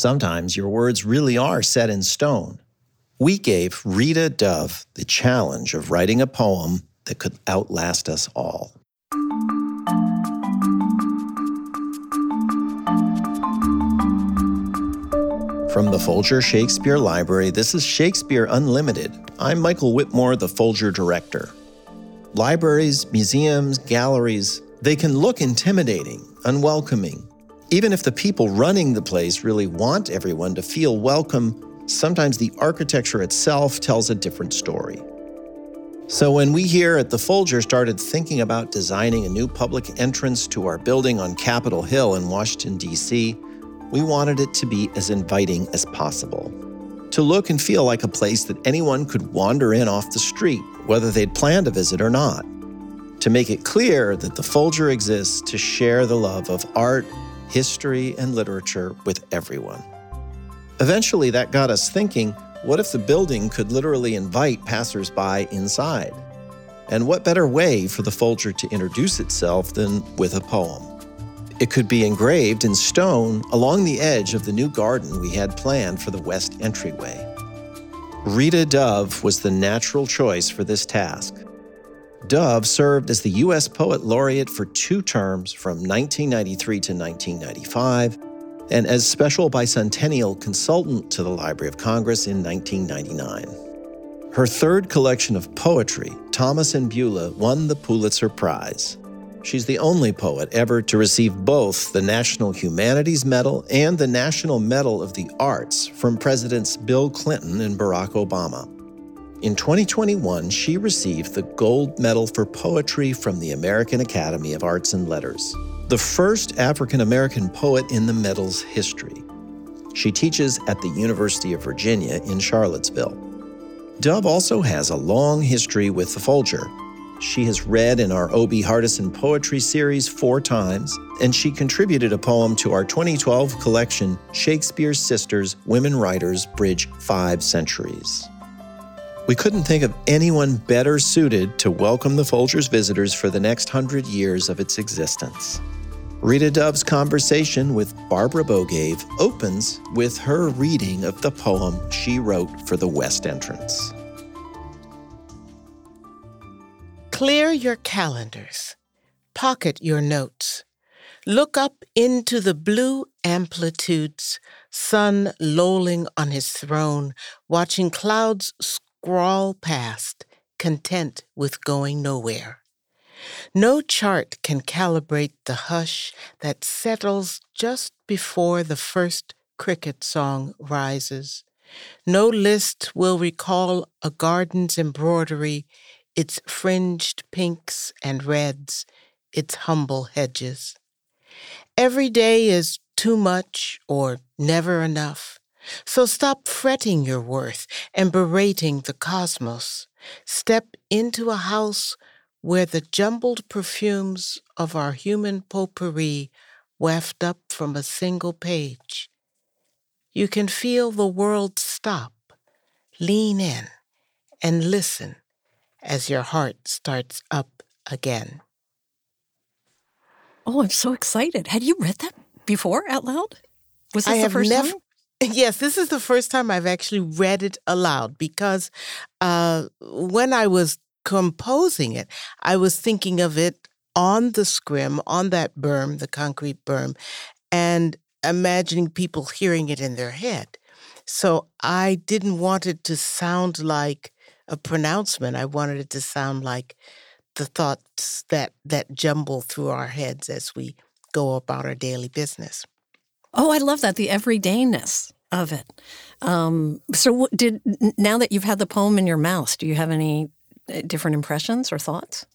Sometimes your words really are set in stone. We gave Rita Dove the challenge of writing a poem that could outlast us all. From the Folger Shakespeare Library, this is Shakespeare Unlimited. I'm Michael Whitmore, the Folger director. Libraries, museums, galleries, they can look intimidating, unwelcoming. Even if the people running the place really want everyone to feel welcome, sometimes the architecture itself tells a different story. So when we here at the Folger started thinking about designing a new public entrance to our building on Capitol Hill in Washington, D.C., we wanted it to be as inviting as possible. To look and feel like a place that anyone could wander in off the street, whether they'd planned a visit or not. To make it clear that the Folger exists to share the love of art, history, and literature with everyone. Eventually, that got us thinking what if the building could literally invite passersby inside? And what better way for the Folger to introduce itself than with a poem? It could be engraved in stone along the edge of the new garden we had planned for the west entryway. Rita Dove was the natural choice for this task. Dove served as the U.S. Poet Laureate for two terms from 1993 to 1995 and as Special Bicentennial Consultant to the Library of Congress in 1999. Her third collection of poetry, Thomas and Beulah, won the Pulitzer Prize. She's the only poet ever to receive both the National Humanities Medal and the National Medal of the Arts from Presidents Bill Clinton and Barack Obama. In 2021, she received the Gold Medal for Poetry from the American Academy of Arts and Letters, the first African American poet in the medal's history. She teaches at the University of Virginia in Charlottesville. Dove also has a long history with the Folger, she has read in our O.B. Hardison Poetry Series four times, and she contributed a poem to our 2012 collection, Shakespeare's Sisters Women Writers Bridge Five Centuries. We couldn't think of anyone better suited to welcome the Folger's visitors for the next hundred years of its existence. Rita Dove's conversation with Barbara Bogaev opens with her reading of the poem she wrote for the West entrance. Clear your calendars. Pocket your notes. Look up into the blue amplitudes, sun lolling on his throne, watching clouds scrawl past, content with going nowhere. No chart can calibrate the hush that settles just before the first cricket song rises. No list will recall a garden's embroidery its fringed pinks and reds, its humble hedges. Every day is too much or never enough. So stop fretting your worth and berating the cosmos. Step into a house where the jumbled perfumes of our human potpourri waft up from a single page. You can feel the world stop, lean in, and listen as your heart starts up again. Oh, I'm so excited. Had you read that before out loud? Was this I the first never, time? Yes, this is the first time I've actually read it aloud because uh, when I was composing it, I was thinking of it on the scrim, on that berm, the concrete berm, and imagining people hearing it in their head. So I didn't want it to sound like a pronouncement. I wanted it to sound like the thoughts that that jumble through our heads as we go about our daily business. Oh, I love that the everydayness of it. Um, so, did now that you've had the poem in your mouth, do you have any uh, different impressions or thoughts?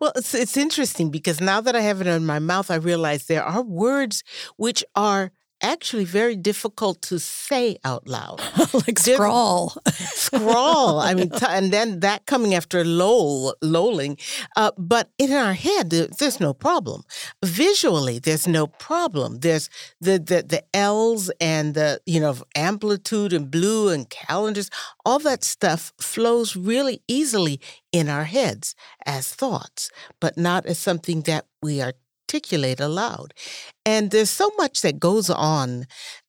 Well, it's it's interesting because now that I have it in my mouth, I realize there are words which are actually very difficult to say out loud. like scrawl. scrawl. I mean, t- and then that coming after lol, lolling. Uh, but in our head, there's no problem. Visually, there's no problem. There's the, the, the L's and the, you know, amplitude and blue and calendars. All that stuff flows really easily in our heads as thoughts, but not as something that we articulate aloud. And there's so much that goes on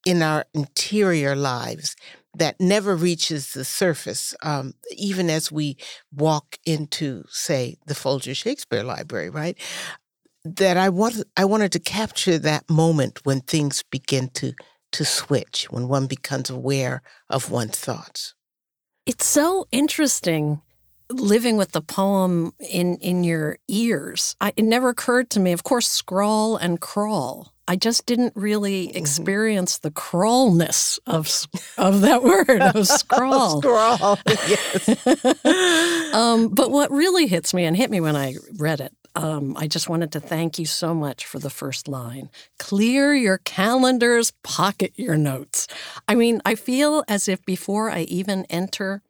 in our interior lives that never reaches the surface, um, even as we walk into, say, the Folger Shakespeare Library, right? That I want, I wanted to capture that moment when things begin to to switch, when one becomes aware of one's thoughts. It's so interesting living with the poem in in your ears. I, it never occurred to me. Of course, scrawl and crawl. I just didn't really mm-hmm. experience the crawlness of of that word of scrawl. scrawl, yes. um, but what really hits me and hit me when I read it um, I just wanted to thank you so much for the first line. Clear your calendars, pocket your notes. I mean, I feel as if before I even enter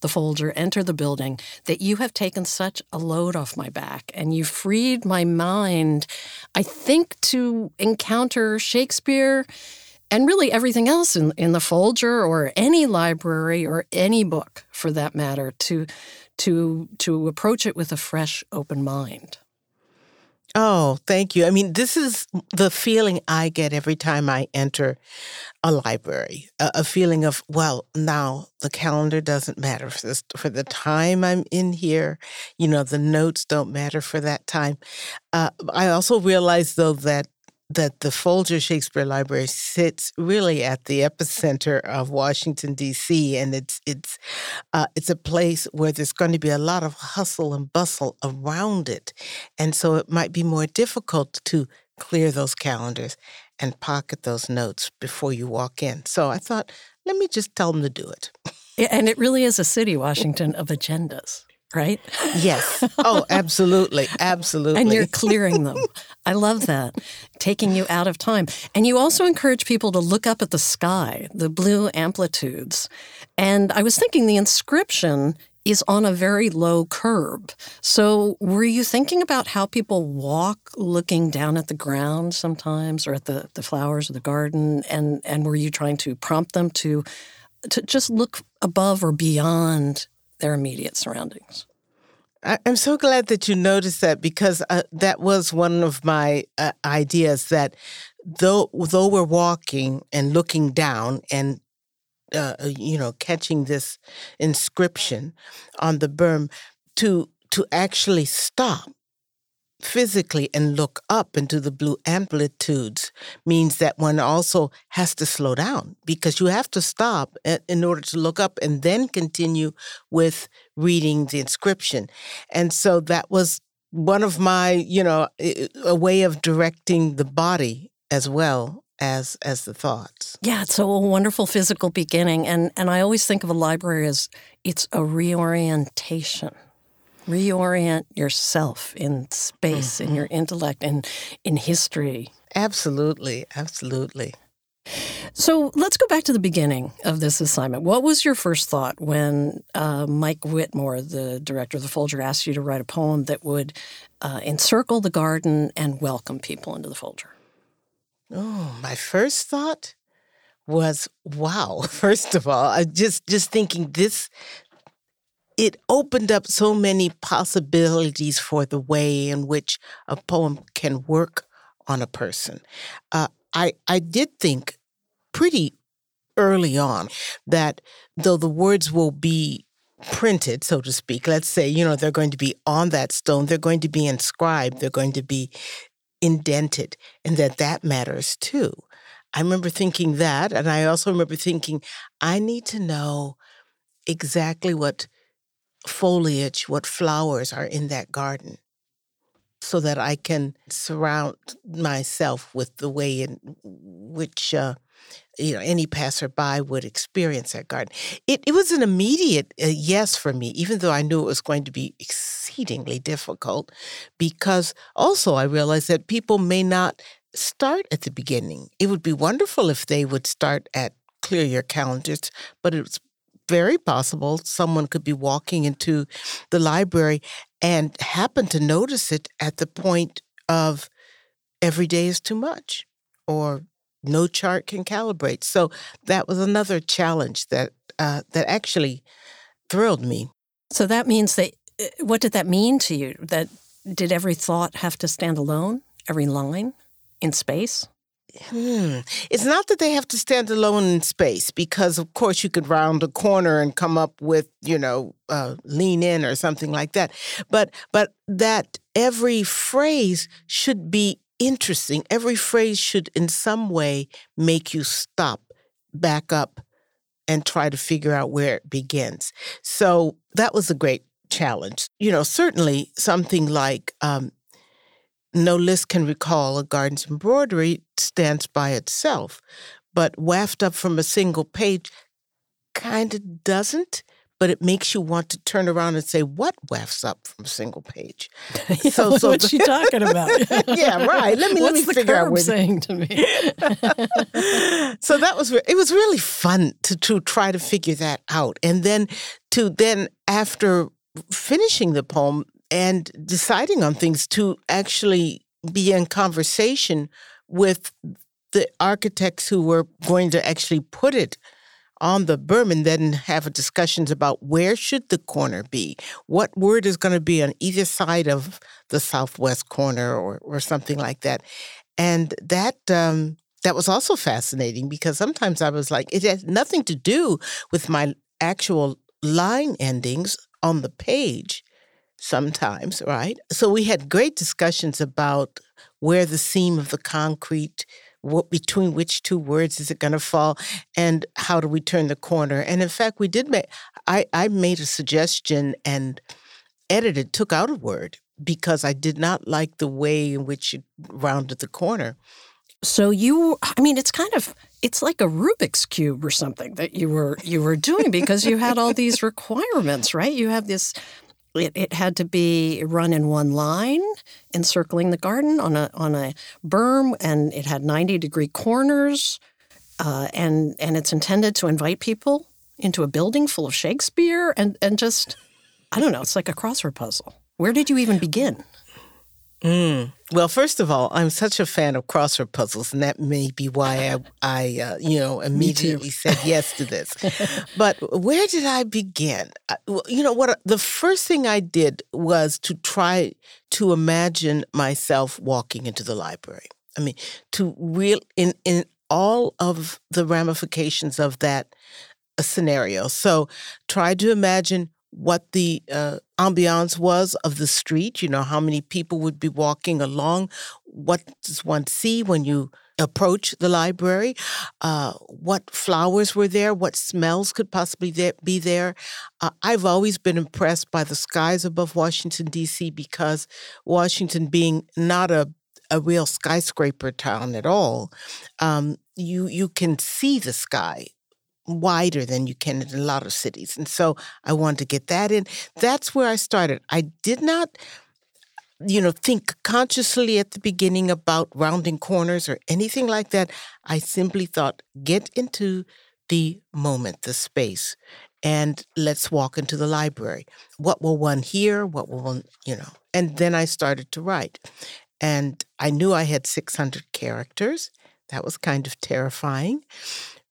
the Folger, enter the building, that you have taken such a load off my back and you freed my mind, I think, to encounter Shakespeare and really everything else in, in the Folger or any library or any book for that matter, to to to approach it with a fresh, open mind. Oh, thank you. I mean, this is the feeling I get every time I enter a library a, a, feeling of, well, now the calendar doesn't matter for, this, for the time I'm in here. You know, the notes don't matter for that time. Uh, I also realize, though, that that the Folger Shakespeare Library sits really at the epicenter of Washington D.C. and it's it's uh, it's a place where there's going to be a lot of hustle and bustle around it, and so it might be more difficult to clear those calendars and pocket those notes before you walk in. So I thought, let me just tell them to do it. and it really is a city, Washington, of agendas right? Yes. Oh, absolutely. Absolutely. and you're clearing them. I love that. Taking you out of time. And you also encourage people to look up at the sky, the blue amplitudes. And I was thinking the inscription is on a very low curb. So, were you thinking about how people walk looking down at the ground sometimes or at the, the flowers of the garden? And, and were you trying to prompt them to, to just look above or beyond their immediate surroundings. I'm so glad that you noticed that because uh, that was one of my uh, ideas that though though we're walking and looking down and uh, uh you know catching this inscription on the berm to to actually stop physically and look up into the blue amplitudes means that one also has to slow down because you have to stop in order to look up and then continue with reading the inscription. And so that was one of my, you know, a way of directing the body as well as as the thoughts. Yeah, it's a wonderful physical beginning and and I always think of a library as it's a reorientation reorient yourself in space, mm-hmm. in your intellect, and in history. Absolutely, absolutely. So let's go back to the beginning of this assignment. What was your first thought when uh, Mike Whitmore, the director of the Folger, asked you to write a poem that would uh, encircle the garden and welcome people into the Folger? Oh, my first thought was wow. First of all, I just just thinking this it opened up so many possibilities for the way in which a poem can work on a person. Uh, I I did think pretty early on that though the words will be printed, so to speak, let's say, you know, they're going to be on that stone, they're going to be inscribed, they're going to be indented, and that that matters too. I remember thinking that, and I also remember thinking, I need to know exactly what foliage, what flowers are in that garden, so that I can surround myself with the way in which uh, you know any passerby would experience that garden. It it was an immediate uh, yes for me, even though I knew it was going to be exceedingly difficult, because also I realized that people may not start at the beginning. It would be wonderful if they would start at clear your calendars, but it's very possible someone could be walking into the library and happen to notice it at the point of every day is too much or no chart can calibrate. So that was another challenge that uh, that actually thrilled me. So that means that uh, what did that mean to you? That did every thought have to stand alone? every line in space? Hmm. It's not that they have to stand alone in space because, of course, you could round a corner and come up with, you know, uh, lean in or something like that. But but that every phrase should be interesting. Every phrase should, in some way, make you stop, back up, and try to figure out where it begins. So that was a great challenge. You know, certainly something like um, no list can recall a garden's embroidery stands by itself, but wafted up from a single page kind of doesn't. But it makes you want to turn around and say, "What wafts up from a single page?" yeah, so, so what's she talking about? yeah, right. Let me what's let me the figure out what saying to me. so that was it was really fun to to try to figure that out, and then to then after finishing the poem, and deciding on things to actually be in conversation with the architects who were going to actually put it on the berm and then have discussions about where should the corner be? What word is going to be on either side of the southwest corner or, or something like that? And that um, that was also fascinating because sometimes i was like it had nothing to do with my actual line endings on the page sometimes, right? So we had great discussions about where the seam of the concrete, what between which two words is it going to fall, and how do we turn the corner? And in fact, we did make. I I made a suggestion and edited, took out a word because I did not like the way in which it rounded the corner. So you, I mean, it's kind of it's like a Rubik's cube or something that you were you were doing because you had all these requirements, right? You have this it, it had to be run in one line, encircling the garden on a on a berm, and it had ninety degree corners, uh, and and it's intended to invite people into a building full of Shakespeare, and and just I don't know, it's like a crossword puzzle. Where did you even begin? Mm. Well, first of all, I'm such a fan of crossword puzzles, and that may be why I, I uh, you know, immediately said yes to this. but where did I begin? You know what? The first thing I did was to try to imagine myself walking into the library. I mean, to real in in all of the ramifications of that uh, scenario. So, try to imagine what the uh, ambiance was of the street, you know, how many people would be walking along, what does one see when you approach the library, uh, what flowers were there, what smells could possibly there, be there. Uh, I've always been impressed by the skies above Washington, D.C., because Washington being not a a real skyscraper town at all, um, you you can see the sky wider than you can in a lot of cities. And so I wanted to get that in. That's where I started. I did not you know think consciously at the beginning about rounding corners or anything like that i simply thought get into the moment the space and let's walk into the library what will one hear what will one you know and then i started to write and i knew i had 600 characters that was kind of terrifying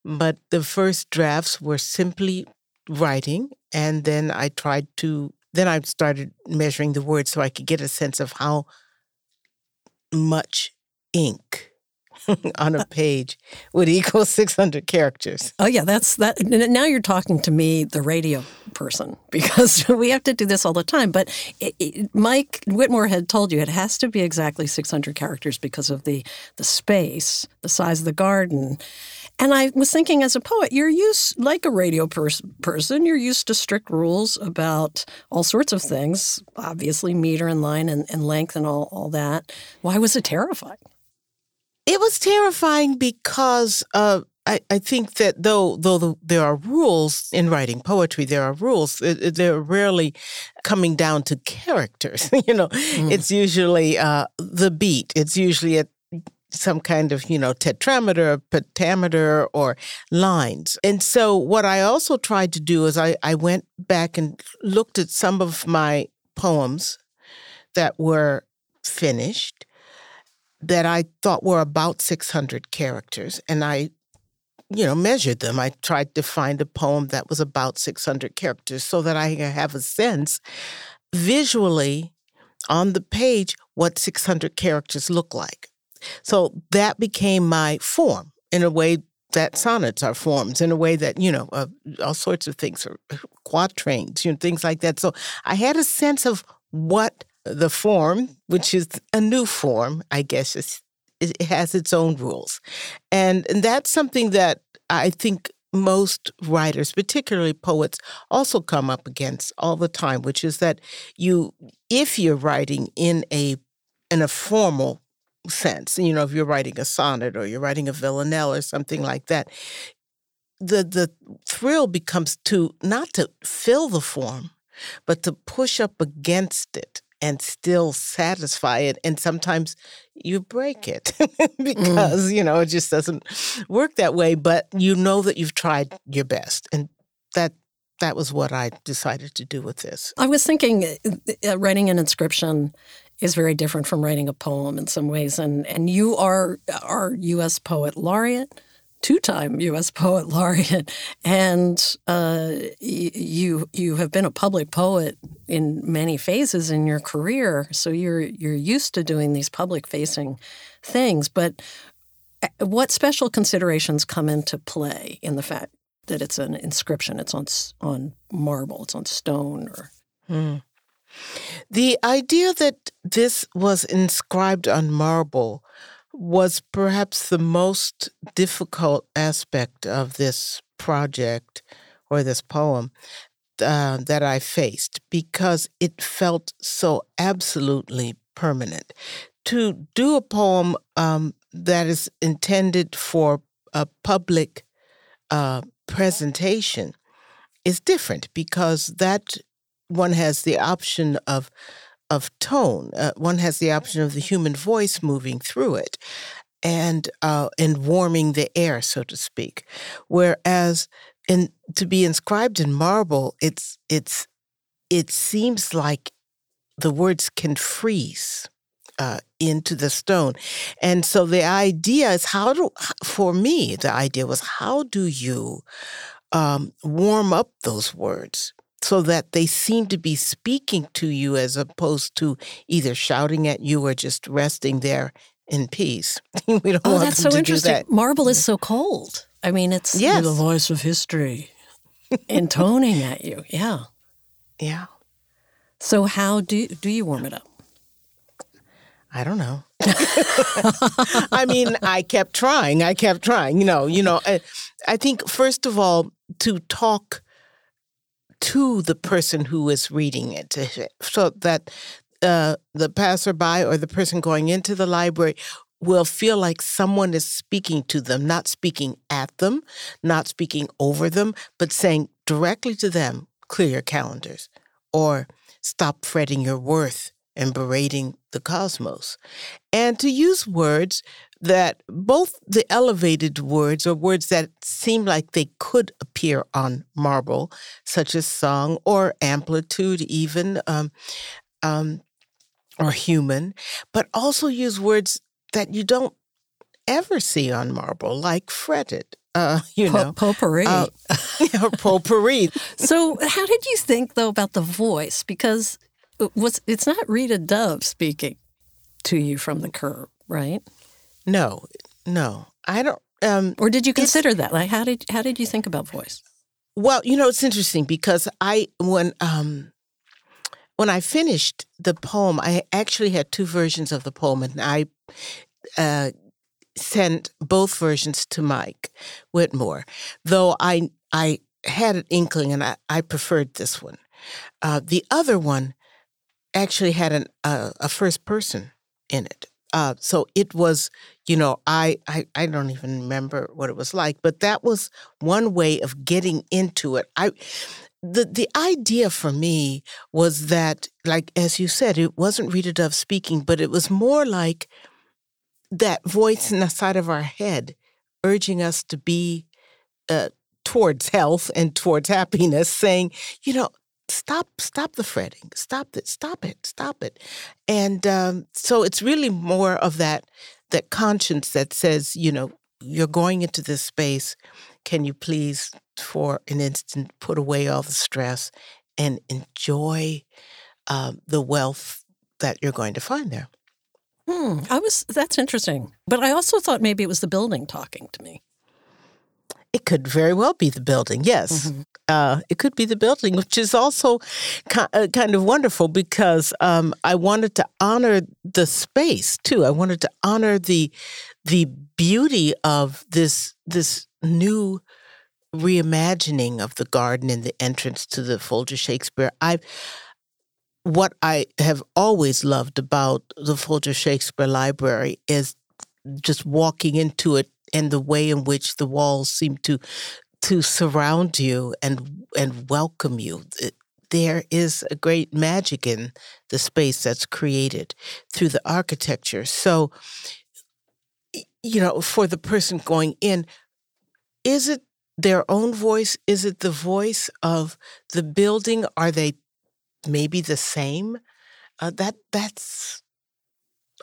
but the first drafts were simply writing, and then I tried to, then I started measuring the words so I could get a sense of how much ink on a page would equal 600 characters. Oh yeah, that's that now you're talking to me the radio person because we have to do this all the time, but it, it, Mike Whitmore had told you it has to be exactly 600 characters because of the the space, the size of the garden. And I was thinking, as a poet, you're used, like a radio pers- person, you're used to strict rules about all sorts of things, obviously, meter and line and, and length and all, all that. Why was it terrifying? It was terrifying because uh, I, I, think that though though the, there are rules in writing poetry, there are rules. They're rarely coming down to characters. you know, mm. it's usually uh, the beat. It's usually at some kind of, you know, tetrameter, pentameter, or lines. And so what I also tried to do is I, I went back and looked at some of my poems that were finished that I thought were about 600 characters. And I, you know, measured them. I tried to find a poem that was about 600 characters so that I have a sense visually on the page what 600 characters look like. So that became my form in a way that sonnets are forms, in a way that, you know, uh, all sorts of things, are quatrains, you know, things like that. So I had a sense of what the form, which is a new form, I guess, is, it has its own rules. And, and that's something that I think most writers, particularly poets, also come up against all the time, which is that you, if you're writing in a in a formal sense, you know, if you're writing a sonnet or you're writing a villanelle or something like that, the the thrill becomes to not to fill the form, but to push up against it and still satisfy it. And sometimes you break it mm. because, mm. you know, it just doesn't work that way. But you know that you've tried your best. And that that was what I decided to do with this. I was thinking uh, uh writing an inscription is very different from writing a poem in some ways. And and you are our U.S. poet laureate two-time U.S. Poet Laureate, and uh, you you have been a public poet in many phases in your career, so you're you're used to doing these public-facing things. But uh, what special considerations come into play in the fact that it's an inscription? It's on on marble. It's on stone, or. Hmm. The idea that this was inscribed on marble was perhaps the most difficult aspect of this project or this poem uh, that I faced because it felt so absolutely permanent. To do a poem um, that is intended for a public uh, presentation is different because that one has the option of of tone. Uh, one has the option of the human voice moving through it and uh, and warming the air, so to speak. Whereas in to be inscribed in marble, it's it's it seems like the words can freeze uh, into the stone, and so the idea is how do for me the idea was how do you um, warm up those words so that they seem to be speaking to you as opposed to either shouting at you or just resting there in peace. we don't oh, want that's so interesting. That. Marble is so cold. I mean, it's yes. the voice of history intoning at you. Yeah. Yeah. So how do do you warm it up? I don't know. I mean, I kept trying. I kept trying. You know, you know. I, I think first of all to talk to the person who is reading it, so that uh, the passerby or the person going into the library will feel like someone is speaking to them, not speaking at them, not speaking over them, but saying directly to them, clear your calendars, or stop fretting your worth and berating the cosmos. And to use words that both the elevated words or words that seem like they could appear on marble, such as song or amplitude, even, um, um, or human, but also use words that you don't ever see on marble, like fretted. Uh, you know, potpourri. Uh, potpourri. so, how did you think though about the voice? Because it was it's not Rita Dove speaking to you from the curb, right? No, no, I don't. Um, or did you consider that? Like, how did how did you think about voice? Well, you know, it's interesting because I when um when I finished the poem, I actually had two versions of the poem, and I uh, sent both versions to Mike Whitmore. Though I I had an inkling, and I, I preferred this one. Uh, the other one actually had an, uh, a first person in it. Uh, so it was, you know, I, I I don't even remember what it was like, but that was one way of getting into it. I the the idea for me was that, like as you said, it wasn't Rita Dove speaking, but it was more like that voice in the side of our head urging us to be uh, towards health and towards happiness, saying, you know, stop stop the fretting stop it stop it stop it and um, so it's really more of that that conscience that says you know you're going into this space can you please for an instant put away all the stress and enjoy uh, the wealth that you're going to find there Hmm, I was that's interesting. But I also thought maybe it was the building talking to me. It could very well be the building, yes. Mm-hmm. Uh, it could be the building, which is also uh, kind of wonderful because um, I wanted to honor the space too. I wanted to honor the the beauty of this this new reimagining of the garden and the entrance to the Folger Shakespeare. I've what I have always loved about the Folger Shakespeare Library is just walking into it and the way in which the walls seem to to surround you and and welcome you. There is a great magic in the space that's created through the architecture. So, you know, for the person going in, is it their own voice? Is it the voice of the building? Are they maybe the same? Uh, that that's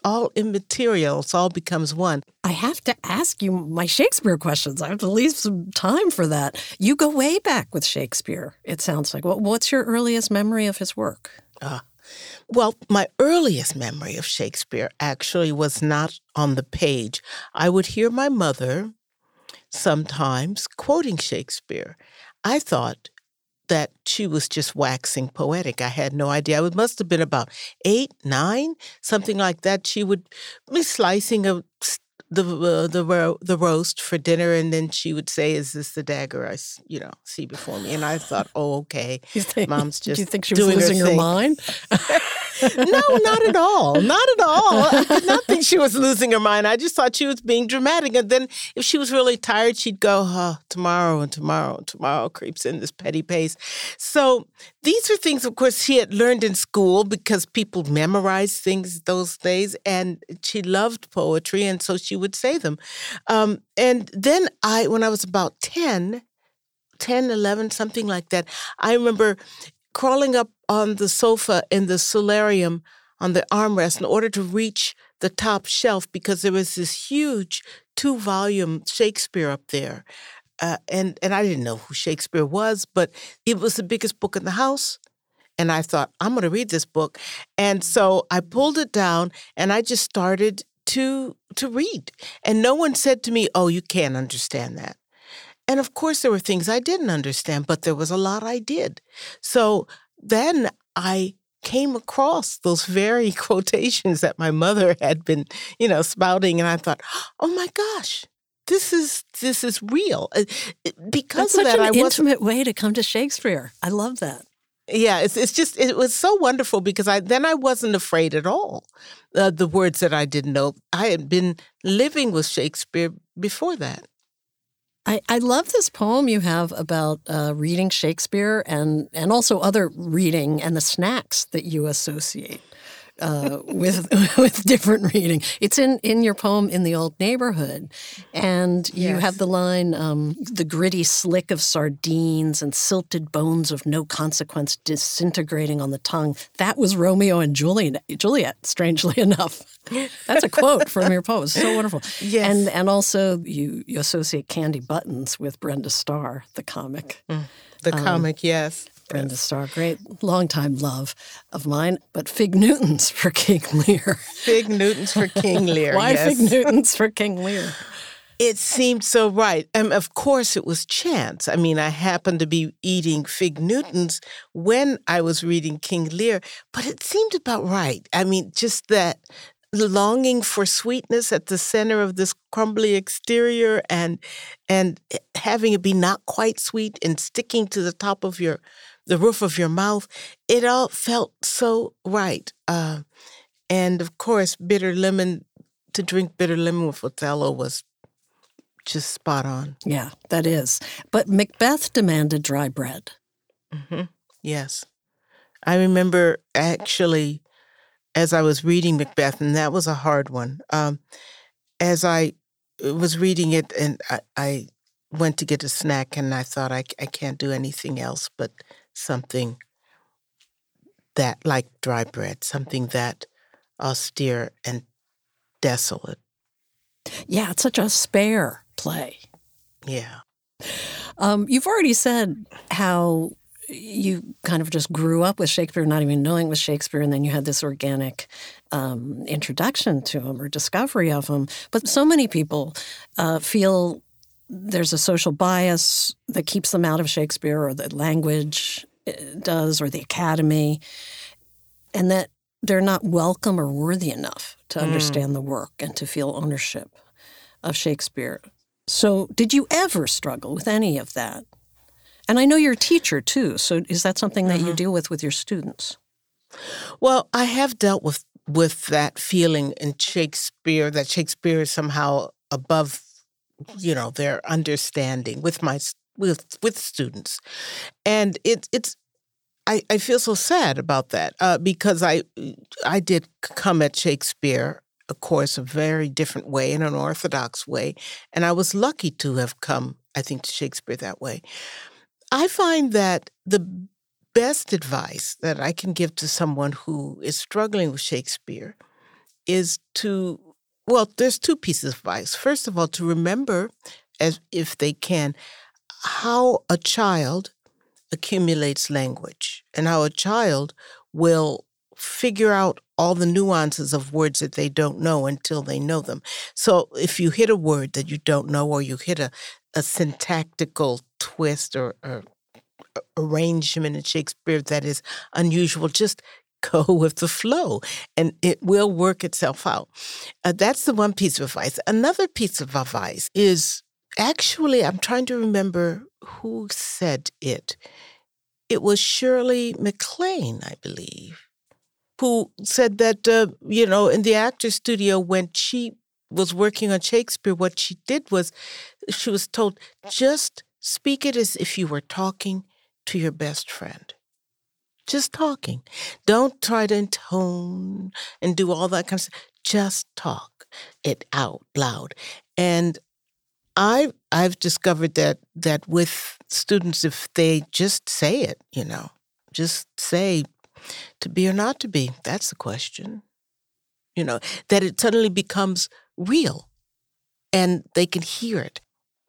all immaterial. It all becomes one. I have to ask you my Shakespeare questions. I have to leave some time for that. You go way back with Shakespeare, it sounds like. What's your earliest memory of his work? Uh, well, my earliest memory of Shakespeare actually was not on the page. I would hear my mother sometimes quoting Shakespeare. I thought that she was just waxing poetic. I had no idea. It must have been about eight, nine, something like that. She would be slicing a the uh, the ro- the roast for dinner, and then she would say, "Is this the dagger I you know see before me?" And I thought, "Oh, okay, think, mom's just." Do you think she was losing her, her mind? no, not at all. Not at all. I did not think she was losing her mind. I just thought she was being dramatic. And then if she was really tired, she'd go, oh, tomorrow and tomorrow and tomorrow creeps in this petty pace. So these are things, of course, she had learned in school because people memorized things those days. And she loved poetry. And so she would say them. Um, and then I, when I was about 10, 10, 11, something like that. I remember crawling up on the sofa in the solarium on the armrest in order to reach the top shelf because there was this huge two volume Shakespeare up there. Uh, and, and I didn't know who Shakespeare was, but it was the biggest book in the house. And I thought, I'm going to read this book. And so I pulled it down and I just started to to read. And no one said to me, "Oh, you can't understand that." And of course, there were things I didn't understand, but there was a lot I did. So then I came across those very quotations that my mother had been, you know, spouting, and I thought, oh my gosh, this is this is real. Uh, because That's of that, an I intimate way to come to Shakespeare. I love that. Yeah, it's it's just it was so wonderful because I then I wasn't afraid at all. Uh, the words that I didn't know, I had been living with Shakespeare before that. I, I love this poem you have about uh, reading Shakespeare and, and also other reading and the snacks that you associate uh, with with different reading. It's in in your poem in the old neighborhood, and you yes. have the line um, the gritty slick of sardines and silted bones of no consequence disintegrating on the tongue. That was Romeo and Juliet. Juliet, strangely enough, that's a quote from your poem. so wonderful. Yes, and and also you you associate candy buttons with Brenda Starr, the comic. Mm, the um, comic, yes. Brenda Starr, great longtime love of mine, but Fig Newtons for King Lear. Fig Newtons for King Lear. Why yes. Fig Newtons for King Lear? It seemed so right. And of course, it was chance. I mean, I happened to be eating Fig Newtons when I was reading King Lear, but it seemed about right. I mean, just that longing for sweetness at the center of this crumbly exterior and and having it be not quite sweet and sticking to the top of your the roof of your mouth. It all felt so right. Uh, and of course, bitter lemon, to drink bitter lemon with Othello was just spot on. Yeah, that is. But Macbeth demanded dry bread. Mm-hmm. Yes. I remember actually, as I was reading Macbeth, and that was a hard one, um, as I was reading it and I, I, went to get a snack and I thought I, I can't do anything else but something that like dry bread, something that austere and desolate. Yeah, it's such a spare play. Yeah. Um, you've already said how you kind of just grew up with Shakespeare, not even knowing it was Shakespeare, and then you had this organic um, introduction to him or discovery of him. But so many people uh, feel there's a social bias that keeps them out of Shakespeare, or the language uh, does, or the academy, and that they're not welcome or worthy enough to mm. understand the work and to feel ownership of Shakespeare. So, did you ever struggle with any of that? And I know you're a teacher too. So, is that something that mm-hmm. you deal with with your students? Well, I have dealt with with that feeling in Shakespeare that Shakespeare is somehow above, you know, their understanding with my with with students, and it, it's I, I feel so sad about that uh, because I I did come at Shakespeare, of course, a very different way, in an orthodox way, and I was lucky to have come, I think, to Shakespeare that way. I find that the best advice that I can give to someone who is struggling with Shakespeare is to well, there's two pieces of advice. First of all, to remember, as if they can, how a child accumulates language and how a child will figure out all the nuances of words that they don't know until they know them. So if you hit a word that you don't know or you hit a, a syntactical twist or, or uh, arrangement in Shakespeare that is unusual, just go with the flow and it will work itself out. Uh, that's the one piece of advice. Another piece of advice is actually, I'm trying to remember who said it. It was Shirley MacLaine, I believe, who said that, uh, you know, in the actor studio when she was working on Shakespeare, what she did was she was told, just speak it as if you were talking to your best friend. Just talking. Don't try to intone and do all that kind of stuff. Just talk it out loud. And I've I've discovered that that with students, if they just say it, you know, just say to be or not to be, that's the question. You know, that it suddenly becomes real and they can hear it.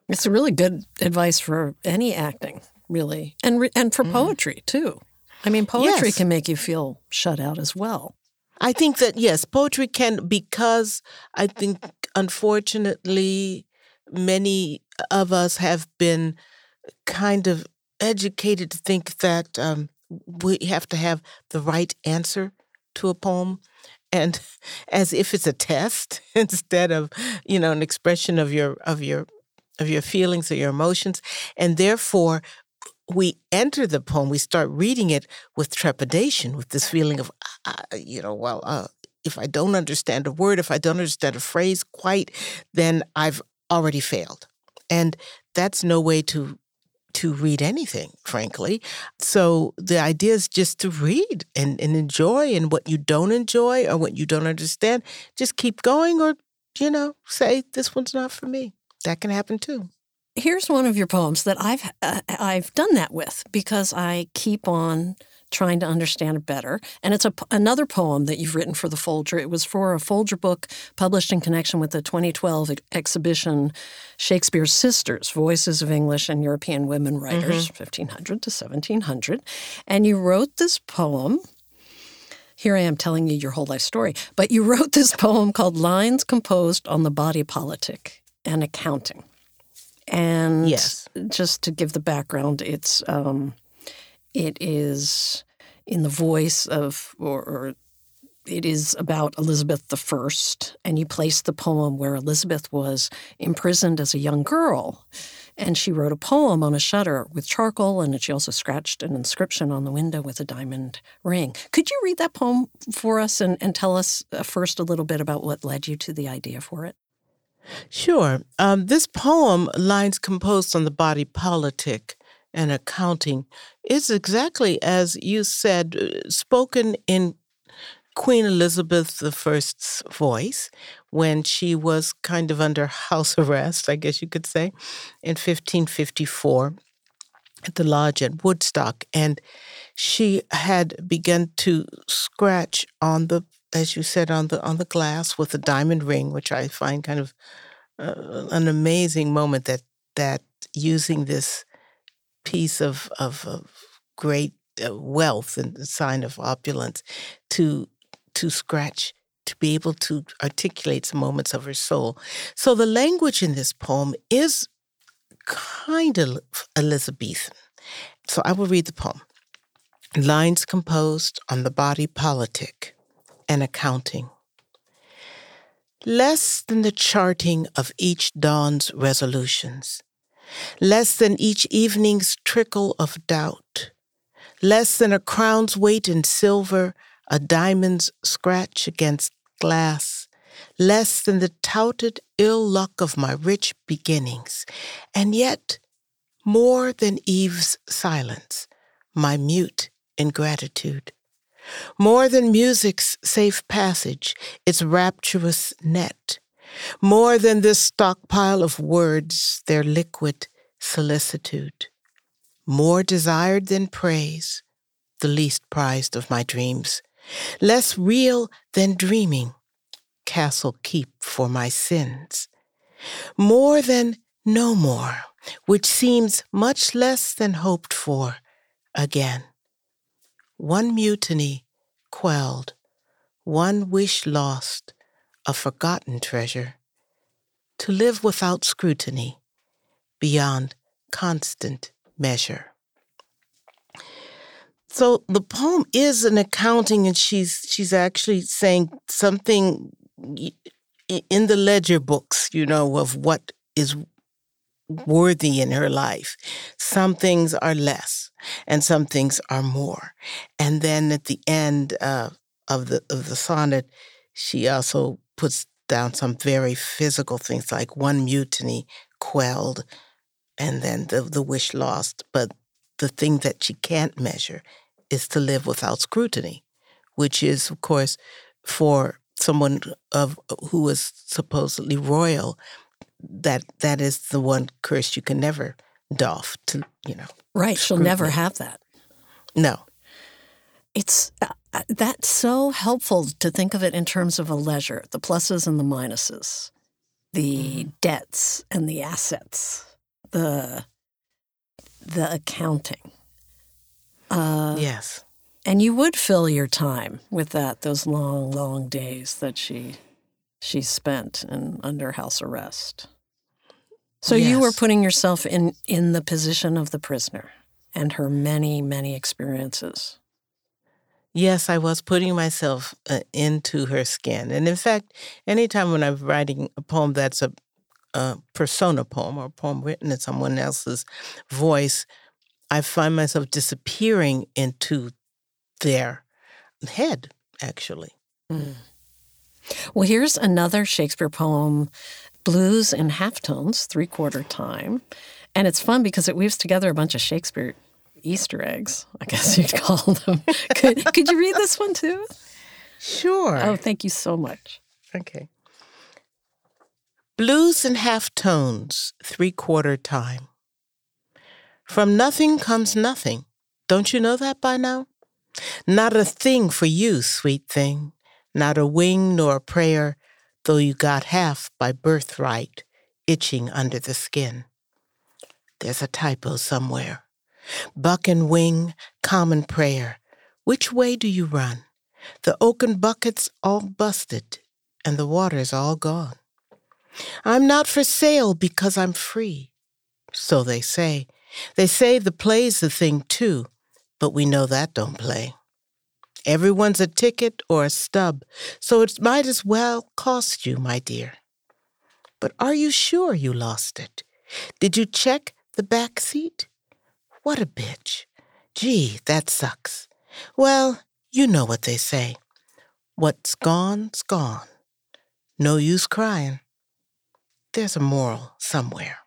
It's a really good advice for any acting, really, and re- and for mm. poetry too. I mean, poetry yes. can make you feel shut out as well. I think that yes, poetry can because I think unfortunately many of us have been kind of educated to think that um, we have to have the right answer to a poem and as if it's a test instead of you know an expression of your of your of your feelings or your emotions and therefore we enter the poem we start reading it with trepidation with this feeling of uh, you know well uh, if i don't understand a word if i don't understand a phrase quite then i've already failed. And that's no way to to read anything, frankly. So the idea is just to read and, and enjoy and what you don't enjoy or what you don't understand, just keep going or, you know, say this one's not for me. That can happen too. Here's one of your poems that I've uh, I've done that with because I keep on trying to understand it better. And it's a, another poem that you've written for the Folger. It was for a Folger book published in connection with the 2012 exhibition Shakespeare's Sisters Voices of English and European Women Writers, mm-hmm. 1500 to 1700. And you wrote this poem. Here I am telling you your whole life story, but you wrote this poem called Lines Composed on the Body Politic and Accounting. And yes. just to give the background, it's um, it is in the voice of, or, or it is about Elizabeth I, and you place the poem where Elizabeth was imprisoned as a young girl. And she wrote a poem on a shutter with charcoal, and she also scratched an inscription on the window with a diamond ring. Could you read that poem for us and, and tell us uh, first a little bit about what led you to the idea for it? Sure. Um, this poem, Lines Composed on the Body Politic, and accounting is exactly as you said, uh, spoken in Queen Elizabeth I's voice when she was kind of under house arrest, I guess you could say, in 1554 at the lodge at Woodstock. And she had begun to scratch on the, as you said, on the on the glass with a diamond ring, which I find kind of uh, an amazing moment that that using this piece of, of, of great uh, wealth and sign of opulence to to scratch to be able to articulate some moments of her soul. So the language in this poem is kind of Elizabethan. So I will read the poem. Lines composed on the body politic and accounting. Less than the charting of each dawn's resolutions, less than each evening's trickle of doubt, less than a crown's weight in silver, a diamond's scratch against glass, less than the touted ill luck of my rich beginnings, and yet more than Eve's silence, my mute ingratitude. More than music's safe passage, its rapturous net. More than this stockpile of words, their liquid solicitude. More desired than praise, the least prized of my dreams. Less real than dreaming, castle keep for my sins. More than no more, which seems much less than hoped for again one mutiny quelled, one wish lost, a forgotten treasure, to live without scrutiny, beyond constant measure. So the poem is an accounting, and she's she's actually saying something in the ledger books, you know, of what is worthy in her life. Some things are less, and some things are more. And then at the end uh, of the of the sonnet, she also puts down some very physical things like one mutiny quelled, and then the the wish lost. But the thing that she can't measure is to live without scrutiny, which is, of course, for someone of who was supposedly royal that that is the one curse you can never doff to you know right she'll never have that. No. It's uh, uh, that's so helpful to think of it in terms of a leisure the pluses and the minuses the mm. debts and the assets the the accounting. Uh, yes. and you would fill your time with that those long long days that she she spent and under house arrest. So yes. you were putting yourself in in the position of the prisoner and her many many experiences. Yes, I was putting myself uh, into her skin. And in fact, anytime when I'm writing a poem that's a, a persona poem or a poem written in someone else's voice, I find myself disappearing into their head, actually. Mm. Well, here's another Shakespeare poem, Blues in Halftones, three quarter time. And it's fun because it weaves together a bunch of Shakespeare Easter eggs, I guess you'd call them. could, could you read this one too? Sure. Oh, thank you so much. Okay. Blues in half tones, three quarter time. From nothing comes nothing. Don't you know that by now? Not a thing for you, sweet thing not a wing nor a prayer, though you got half by birthright, itching under the skin. There's a typo somewhere. Buck and wing, common prayer. Which way do you run? The oaken bucket's all busted, and the water's all gone. I'm not for sale because I'm free. So they say. They say the play's the thing too, but we know that don't play. Everyone's a ticket or a stub, so it might as well cost you, my dear. But are you sure you lost it? Did you check the back seat? What a bitch. Gee, that sucks. Well, you know what they say. What's gone's gone. No use crying. There's a moral somewhere.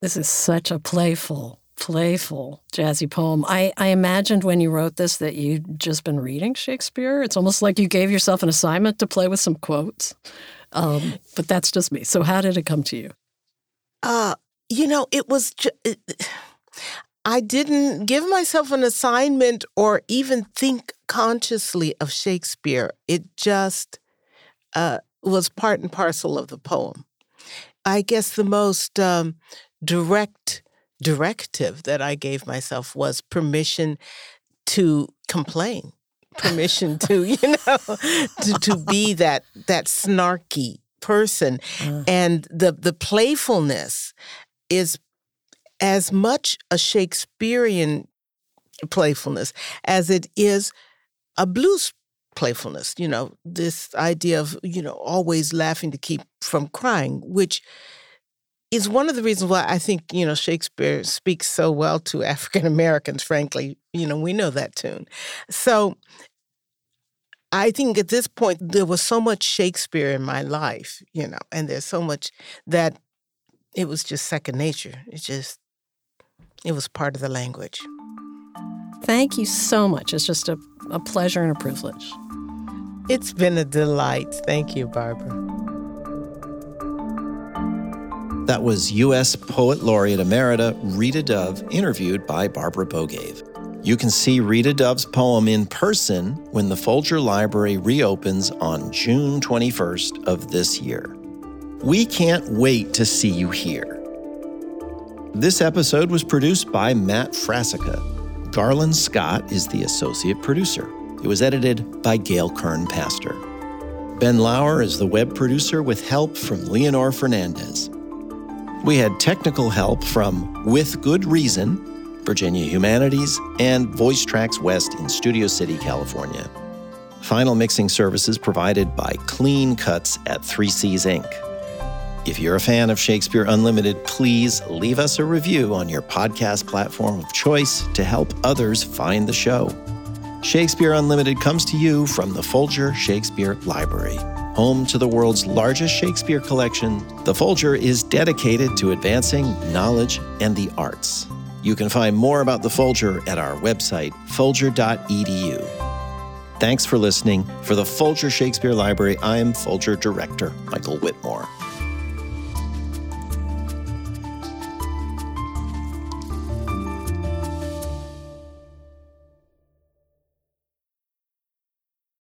This is such a playful playful, jazzy poem. I, I imagined when you wrote this that you'd just been reading Shakespeare. It's almost like you gave yourself an assignment to play with some quotes. Um, but that's just me. So, how did it come to you? Uh, you know, it was. I didn't give myself an assignment or even think consciously of Shakespeare. It just uh, was part and parcel of the poem. I guess the most um, direct directive that I gave myself was permission to complain, permission to, you know, to, to be that that snarky person. Uh. And the the playfulness is as much a Shakespearean playfulness as it is a blues playfulness, you know, this idea of, you know, always laughing to keep from crying, which is one of the reasons why I think, you know, Shakespeare speaks so well to African Americans, frankly. You know, we know that tune. So I think at this point, there was so much Shakespeare in my life, you know, and there's so much that it was just second nature. It just, it was part of the language. Thank you so much. It's just a, a pleasure and a privilege. It's been a delight. Thank you, Barbara. That was U.S. Poet Laureate Emerita Rita Dove, interviewed by Barbara Bogaev. You can see Rita Dove's poem in person when the Folger Library reopens on June 21st of this year. We can't wait to see you here. This episode was produced by Matt Frassica. Garland Scott is the associate producer. It was edited by Gail Kern Paster. Ben Lauer is the web producer with help from Leonor Fernandez. We had technical help from With Good Reason, Virginia Humanities, and Voice Tracks West in Studio City, California. Final mixing services provided by Clean Cuts at 3Cs Inc. If you're a fan of Shakespeare Unlimited, please leave us a review on your podcast platform of choice to help others find the show. Shakespeare Unlimited comes to you from the Folger Shakespeare Library. Home to the world's largest Shakespeare collection, the Folger is dedicated to advancing knowledge and the arts. You can find more about the Folger at our website, folger.edu. Thanks for listening. For the Folger Shakespeare Library, I'm Folger Director Michael Witmore.